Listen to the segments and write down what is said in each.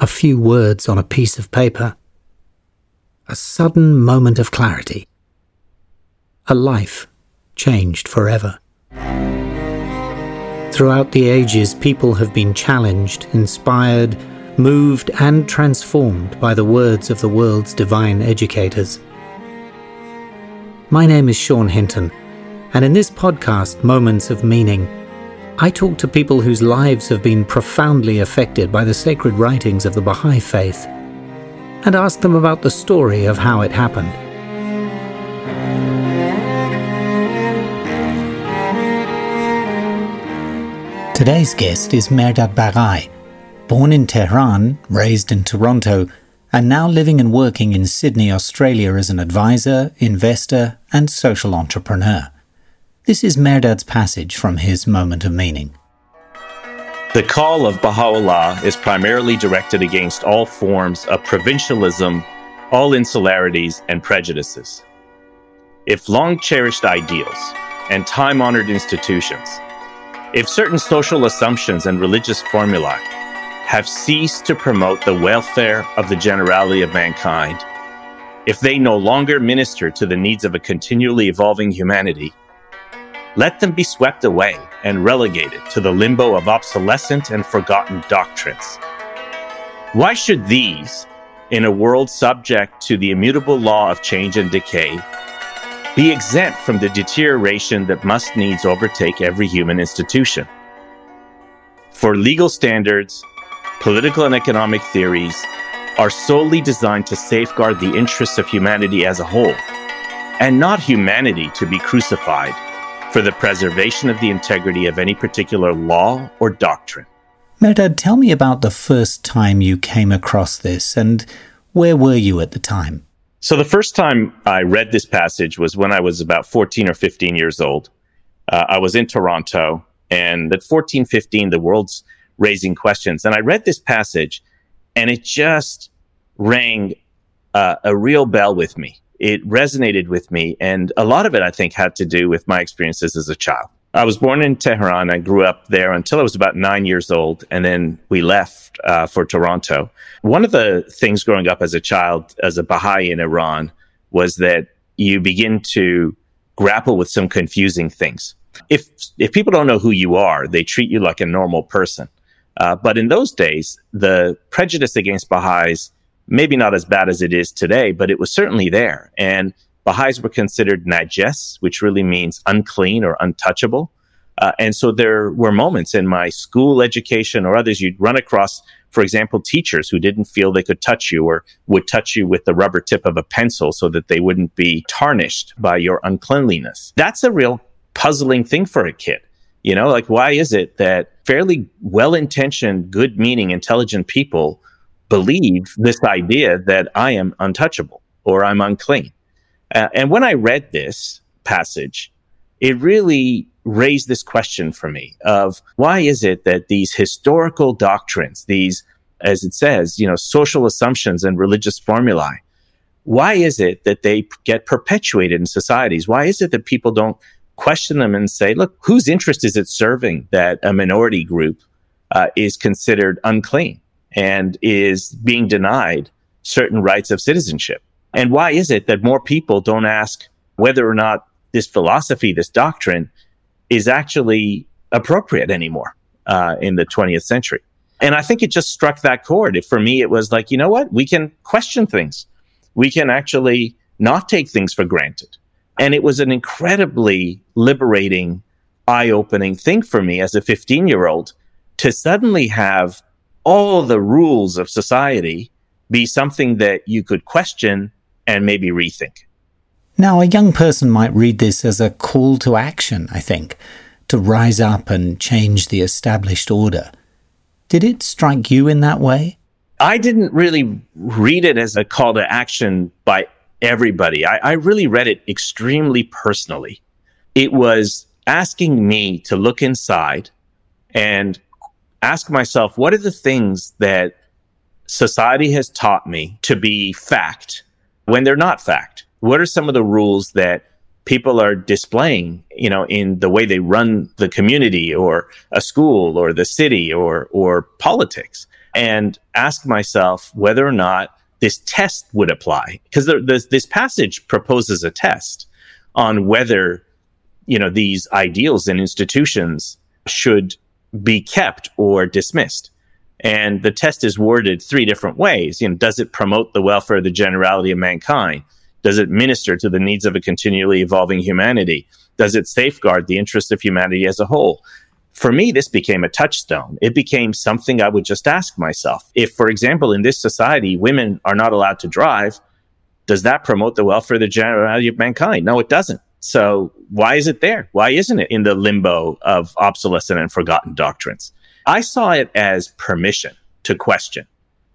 a few words on a piece of paper, a sudden moment of clarity, a life changed forever. Throughout the ages, people have been challenged, inspired, moved, and transformed by the words of the world's divine educators. My name is Sean Hinton, and in this podcast, Moments of Meaning, I talk to people whose lives have been profoundly affected by the sacred writings of the Baha'i Faith and ask them about the story of how it happened. Today's guest is Mehrdad Baghai, born in Tehran, raised in Toronto, and now living and working in Sydney, Australia as an advisor, investor, and social entrepreneur. This is Mehrdad's passage from his moment of meaning. The call of Baha'u'llah is primarily directed against all forms of provincialism, all insularities, and prejudices. If long cherished ideals and time honored institutions, if certain social assumptions and religious formulae have ceased to promote the welfare of the generality of mankind, if they no longer minister to the needs of a continually evolving humanity, let them be swept away and relegated to the limbo of obsolescent and forgotten doctrines. Why should these, in a world subject to the immutable law of change and decay, be exempt from the deterioration that must needs overtake every human institution? For legal standards, political and economic theories are solely designed to safeguard the interests of humanity as a whole, and not humanity to be crucified for the preservation of the integrity of any particular law or doctrine. Mehrdad, tell me about the first time you came across this and where were you at the time? So, the first time I read this passage was when I was about 14 or 15 years old. Uh, I was in Toronto, and at 14, 15, the world's raising questions. And I read this passage, and it just rang uh, a real bell with me it resonated with me. And a lot of it, I think, had to do with my experiences as a child. I was born in Tehran. I grew up there until I was about nine years old. And then we left uh, for Toronto. One of the things growing up as a child, as a Baha'i in Iran, was that you begin to grapple with some confusing things. If, if people don't know who you are, they treat you like a normal person. Uh, but in those days, the prejudice against Baha'is maybe not as bad as it is today, but it was certainly there. And Baha'is were considered najes, which really means unclean or untouchable. Uh, and so there were moments in my school education or others you'd run across, for example, teachers who didn't feel they could touch you or would touch you with the rubber tip of a pencil so that they wouldn't be tarnished by your uncleanliness. That's a real puzzling thing for a kid. You know, like why is it that fairly well intentioned, good meaning, intelligent people believe this idea that I am untouchable or I'm unclean. Uh, and when I read this passage, it really raised this question for me of why is it that these historical doctrines, these, as it says, you know, social assumptions and religious formulae, why is it that they get perpetuated in societies? Why is it that people don't question them and say, look, whose interest is it serving that a minority group uh, is considered unclean? And is being denied certain rights of citizenship. And why is it that more people don't ask whether or not this philosophy, this doctrine is actually appropriate anymore uh, in the 20th century? And I think it just struck that chord. For me, it was like, you know what? We can question things. We can actually not take things for granted. And it was an incredibly liberating, eye opening thing for me as a 15 year old to suddenly have all the rules of society be something that you could question and maybe rethink. Now, a young person might read this as a call to action, I think, to rise up and change the established order. Did it strike you in that way? I didn't really read it as a call to action by everybody. I, I really read it extremely personally. It was asking me to look inside and ask myself, what are the things that society has taught me to be fact when they're not fact? What are some of the rules that people are displaying, you know, in the way they run the community or a school or the city or, or politics? and ask myself whether or not this test would apply. Because this passage proposes a test on whether, you know, these ideals and institutions should be kept or dismissed. And the test is worded three different ways. You know, does it promote the welfare of the generality of mankind? Does it minister to the needs of a continually evolving humanity? Does it safeguard the interests of humanity as a whole? For me, this became a touchstone. It became something I would just ask myself. If, for example, in this society, women are not allowed to drive, does that promote the welfare of the generality of mankind? No, it doesn't. So why is it there? Why isn't it in the limbo of obsolescent and forgotten doctrines? I saw it as permission to question,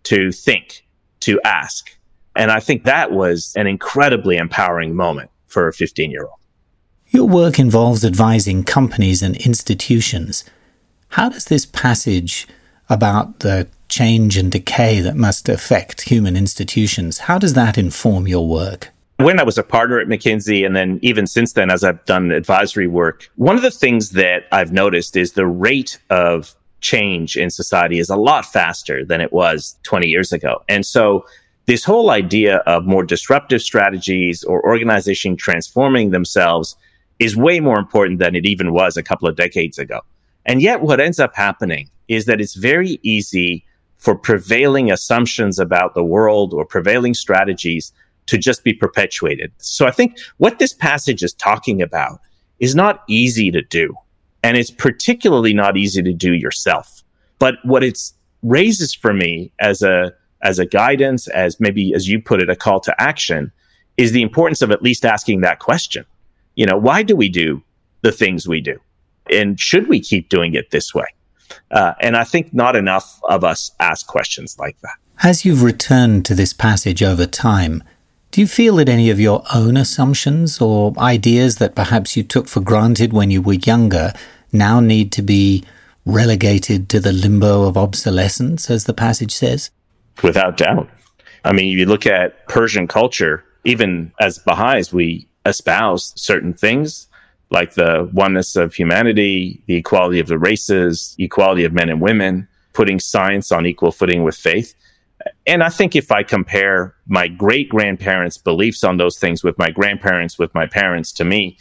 to think, to ask. And I think that was an incredibly empowering moment for a 15 year old. Your work involves advising companies and institutions. How does this passage about the change and decay that must affect human institutions, how does that inform your work? When I was a partner at McKinsey, and then even since then, as I've done advisory work, one of the things that I've noticed is the rate of change in society is a lot faster than it was 20 years ago. And so this whole idea of more disruptive strategies or organization transforming themselves is way more important than it even was a couple of decades ago. And yet what ends up happening is that it's very easy for prevailing assumptions about the world or prevailing strategies to just be perpetuated. So I think what this passage is talking about is not easy to do. And it's particularly not easy to do yourself. But what it raises for me as a, as a guidance, as maybe, as you put it, a call to action is the importance of at least asking that question. You know, why do we do the things we do? And should we keep doing it this way? Uh, and I think not enough of us ask questions like that. As you've returned to this passage over time, do you feel that any of your own assumptions or ideas that perhaps you took for granted when you were younger now need to be relegated to the limbo of obsolescence, as the passage says? Without doubt. I mean, you look at Persian culture, even as Baha'is, we espouse certain things like the oneness of humanity, the equality of the races, equality of men and women, putting science on equal footing with faith. And I think if I compare my great grandparents' beliefs on those things with my grandparents, with my parents to me,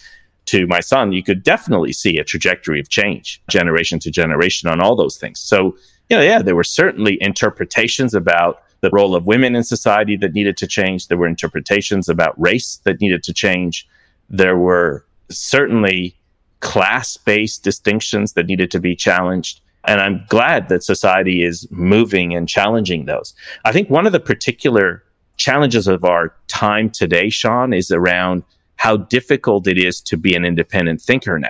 to my son, you could definitely see a trajectory of change generation to generation on all those things. So, you know, yeah, there were certainly interpretations about the role of women in society that needed to change. There were interpretations about race that needed to change. There were certainly class based distinctions that needed to be challenged. And I'm glad that society is moving and challenging those. I think one of the particular challenges of our time today, Sean, is around how difficult it is to be an independent thinker now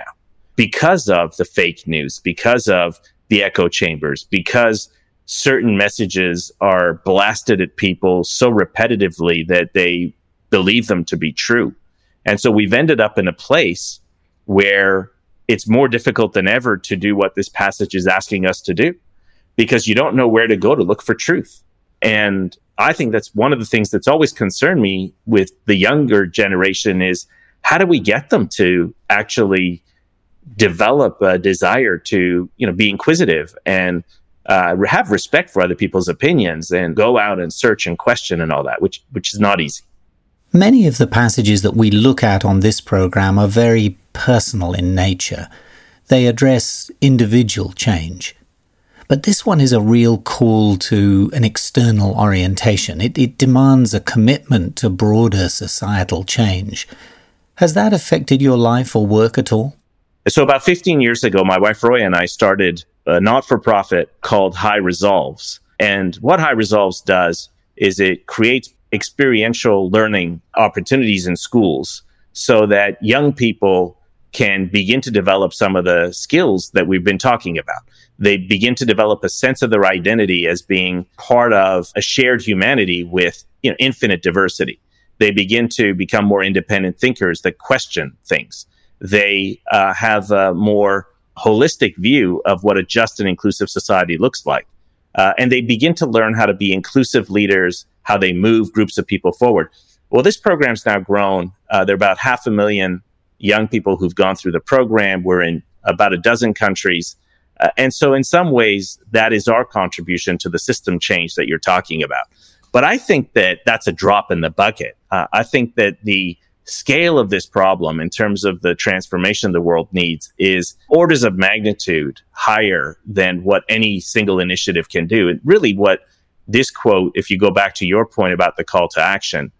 because of the fake news, because of the echo chambers, because certain messages are blasted at people so repetitively that they believe them to be true. And so we've ended up in a place where it's more difficult than ever to do what this passage is asking us to do because you don't know where to go to look for truth. And I think that's one of the things that's always concerned me with the younger generation is how do we get them to actually develop a desire to, you know, be inquisitive and uh, have respect for other people's opinions and go out and search and question and all that, which which is not easy. Many of the passages that we look at on this program are very personal in nature. They address individual change. But this one is a real call to an external orientation. It, it demands a commitment to broader societal change. Has that affected your life or work at all? So, about 15 years ago, my wife Roy and I started a not for profit called High Resolves. And what High Resolves does is it creates experiential learning opportunities in schools so that young people can begin to develop some of the skills that we've been talking about. They begin to develop a sense of their identity as being part of a shared humanity with you know, infinite diversity. They begin to become more independent thinkers that question things. They uh, have a more holistic view of what a just and inclusive society looks like. Uh, and they begin to learn how to be inclusive leaders, how they move groups of people forward. Well, this program's now grown. Uh, there are about half a million young people who've gone through the program. We're in about a dozen countries. Uh, and so, in some ways, that is our contribution to the system change that you're talking about. But I think that that's a drop in the bucket. Uh, I think that the scale of this problem in terms of the transformation the world needs is orders of magnitude higher than what any single initiative can do. And really, what this quote, if you go back to your point about the call to action,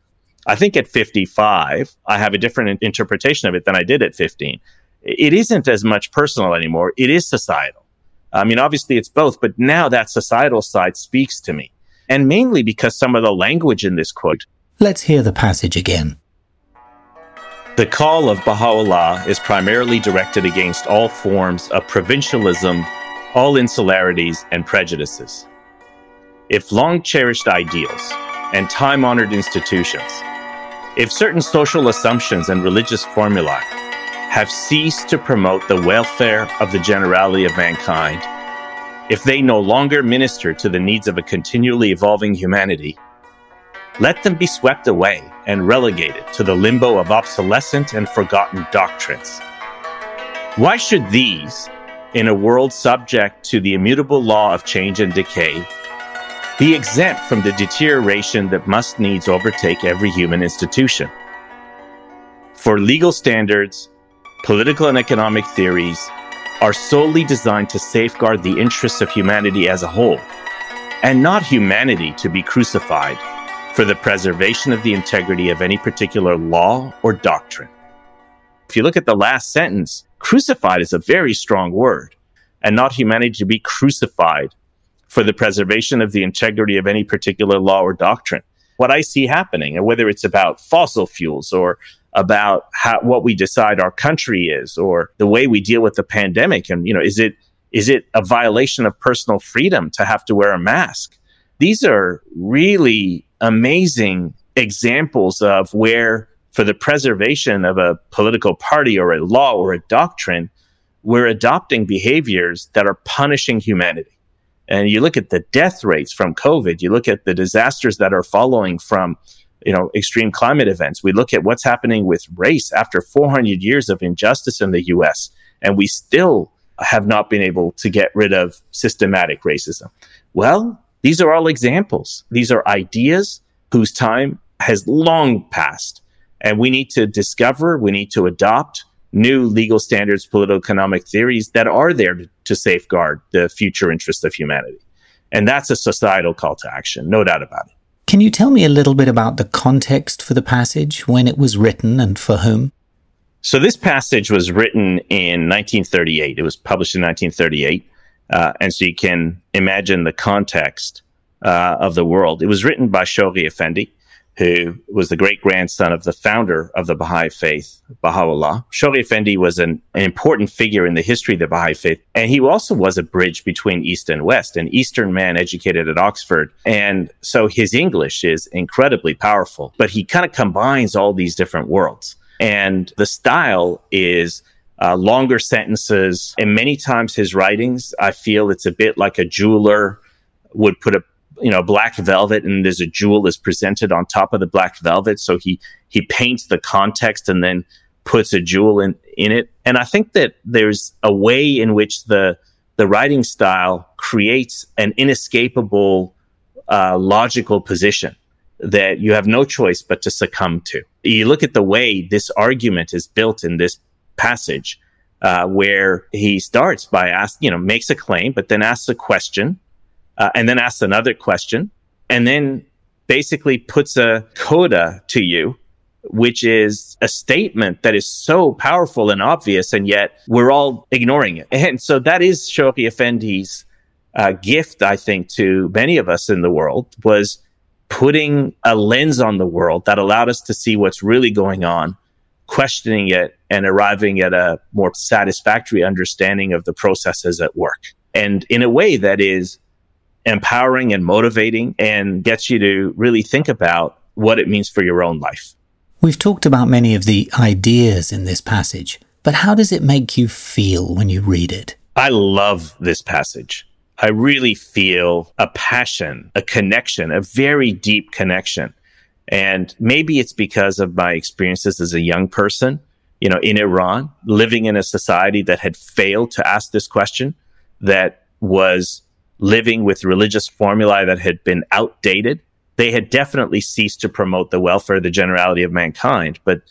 I think at 55, I have a different interpretation of it than I did at 15. It isn't as much personal anymore. It is societal. I mean, obviously it's both, but now that societal side speaks to me. And mainly because some of the language in this quote. Let's hear the passage again. The call of Baha'u'llah is primarily directed against all forms of provincialism, all insularities, and prejudices. If long cherished ideals and time honored institutions, if certain social assumptions and religious formulae have ceased to promote the welfare of the generality of mankind, if they no longer minister to the needs of a continually evolving humanity, let them be swept away and relegated to the limbo of obsolescent and forgotten doctrines. Why should these, in a world subject to the immutable law of change and decay, be exempt from the deterioration that must needs overtake every human institution? For legal standards, political and economic theories are solely designed to safeguard the interests of humanity as a whole, and not humanity to be crucified for the preservation of the integrity of any particular law or doctrine. If you look at the last sentence, crucified is a very strong word, and not humanity to be crucified for the preservation of the integrity of any particular law or doctrine. What I see happening, and whether it's about fossil fuels or about how, what we decide our country is, or the way we deal with the pandemic, and you know, is it is it a violation of personal freedom to have to wear a mask? These are really amazing examples of where, for the preservation of a political party or a law or a doctrine, we're adopting behaviors that are punishing humanity. And you look at the death rates from COVID, you look at the disasters that are following from you know extreme climate events. We look at what's happening with race after 400 years of injustice in the US and we still have not been able to get rid of systematic racism. Well, these are all examples. These are ideas whose time has long passed. And we need to discover, we need to adopt new legal standards, political economic theories that are there to, to safeguard the future interests of humanity. And that's a societal call to action, no doubt about it. Can you tell me a little bit about the context for the passage, when it was written, and for whom? So, this passage was written in 1938. It was published in 1938. Uh, and so you can imagine the context uh, of the world. It was written by Shoghi Effendi, who was the great grandson of the founder of the Baha'i faith, Baha'u'llah. Shoghi Effendi was an, an, important figure in the history of the Baha'i faith, and he also was a bridge between East and West, an Eastern man educated at Oxford. And so his English is incredibly powerful, but he kind of combines all these different worlds. And the style is uh, longer sentences. And many times his writings, I feel it's a bit like a jeweler would put a you know black velvet and there's a jewel is presented on top of the black velvet. So he he paints the context and then puts a jewel in in it. And i think that there's a way in which the the writing style creates an inescapable uh, logical position that you have no choice but to succumb to. You look at the way this argument is built in this passage uh, where he starts by asking you know makes a claim but then asks a question uh, and then asks another question, and then basically puts a coda to you, which is a statement that is so powerful and obvious, and yet we're all ignoring it. And so that is Shoghi Effendi's uh, gift, I think, to many of us in the world was putting a lens on the world that allowed us to see what's really going on, questioning it, and arriving at a more satisfactory understanding of the processes at work. And in a way that is empowering and motivating and gets you to really think about what it means for your own life. We've talked about many of the ideas in this passage, but how does it make you feel when you read it? I love this passage. I really feel a passion, a connection, a very deep connection. And maybe it's because of my experiences as a young person, you know, in Iran, living in a society that had failed to ask this question that was living with religious formulae that had been outdated. They had definitely ceased to promote the welfare, of the generality of mankind, but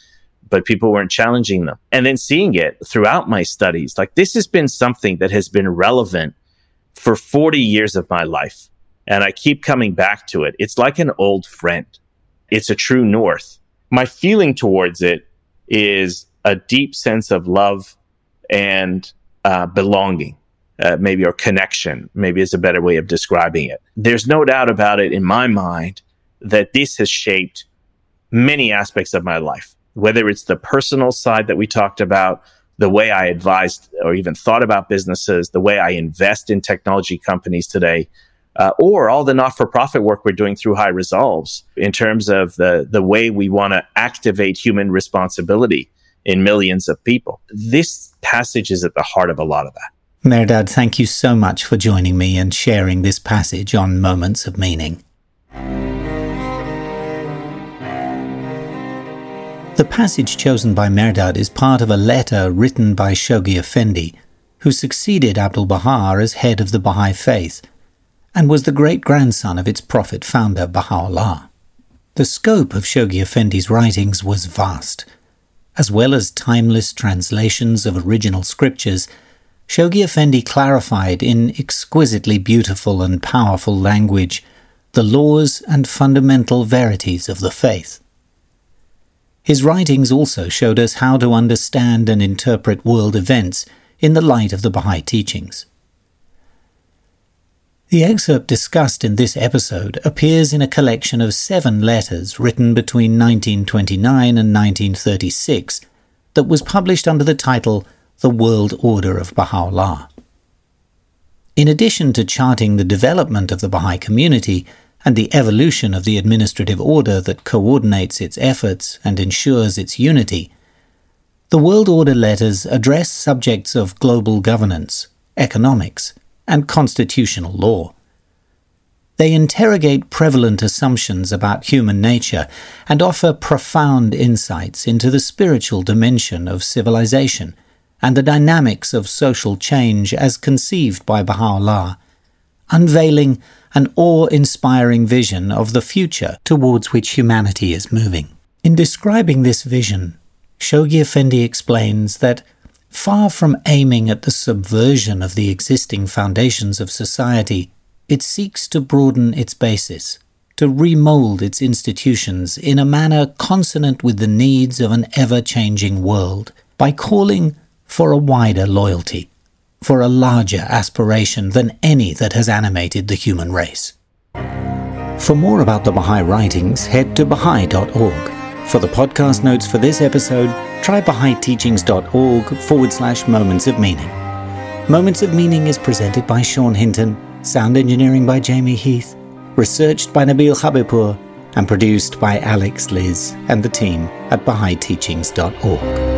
but people weren't challenging them. And then seeing it throughout my studies, like this has been something that has been relevant for 40 years of my life. And I keep coming back to it. It's like an old friend. It's a true north. My feeling towards it is a deep sense of love and uh, belonging, uh, maybe, or connection, maybe is a better way of describing it. There's no doubt about it in my mind that this has shaped many aspects of my life whether it's the personal side that we talked about, the way I advised or even thought about businesses, the way I invest in technology companies today, uh, or all the not-for-profit work we're doing through High Resolves in terms of the the way we want to activate human responsibility in millions of people. This passage is at the heart of a lot of that. Mehrdad, thank you so much for joining me and sharing this passage on Moments of Meaning. The passage chosen by Mehrdad is part of a letter written by Shoghi Effendi, who succeeded Abdul Baha as head of the Baha'i faith and was the great grandson of its prophet founder Baha'u'llah. The scope of Shoghi Effendi's writings was vast. As well as timeless translations of original scriptures, Shoghi Effendi clarified in exquisitely beautiful and powerful language the laws and fundamental verities of the faith. His writings also showed us how to understand and interpret world events in the light of the Baha'i teachings. The excerpt discussed in this episode appears in a collection of seven letters written between 1929 and 1936 that was published under the title The World Order of Baha'u'llah. In addition to charting the development of the Baha'i community, and the evolution of the administrative order that coordinates its efforts and ensures its unity, the World Order letters address subjects of global governance, economics, and constitutional law. They interrogate prevalent assumptions about human nature and offer profound insights into the spiritual dimension of civilization and the dynamics of social change as conceived by Baha'u'llah, unveiling an awe inspiring vision of the future towards which humanity is moving. In describing this vision, Shoghi Effendi explains that far from aiming at the subversion of the existing foundations of society, it seeks to broaden its basis, to remold its institutions in a manner consonant with the needs of an ever changing world by calling for a wider loyalty for a larger aspiration than any that has animated the human race. For more about the Baha'i writings, head to Baha'i.org. For the podcast notes for this episode, try Baha'iTeachings.org forward slash moments of meaning. Moments of Meaning is presented by Sean Hinton, sound engineering by Jamie Heath, researched by Nabil Habibpour, and produced by Alex Liz and the team at Baha'iTeachings.org.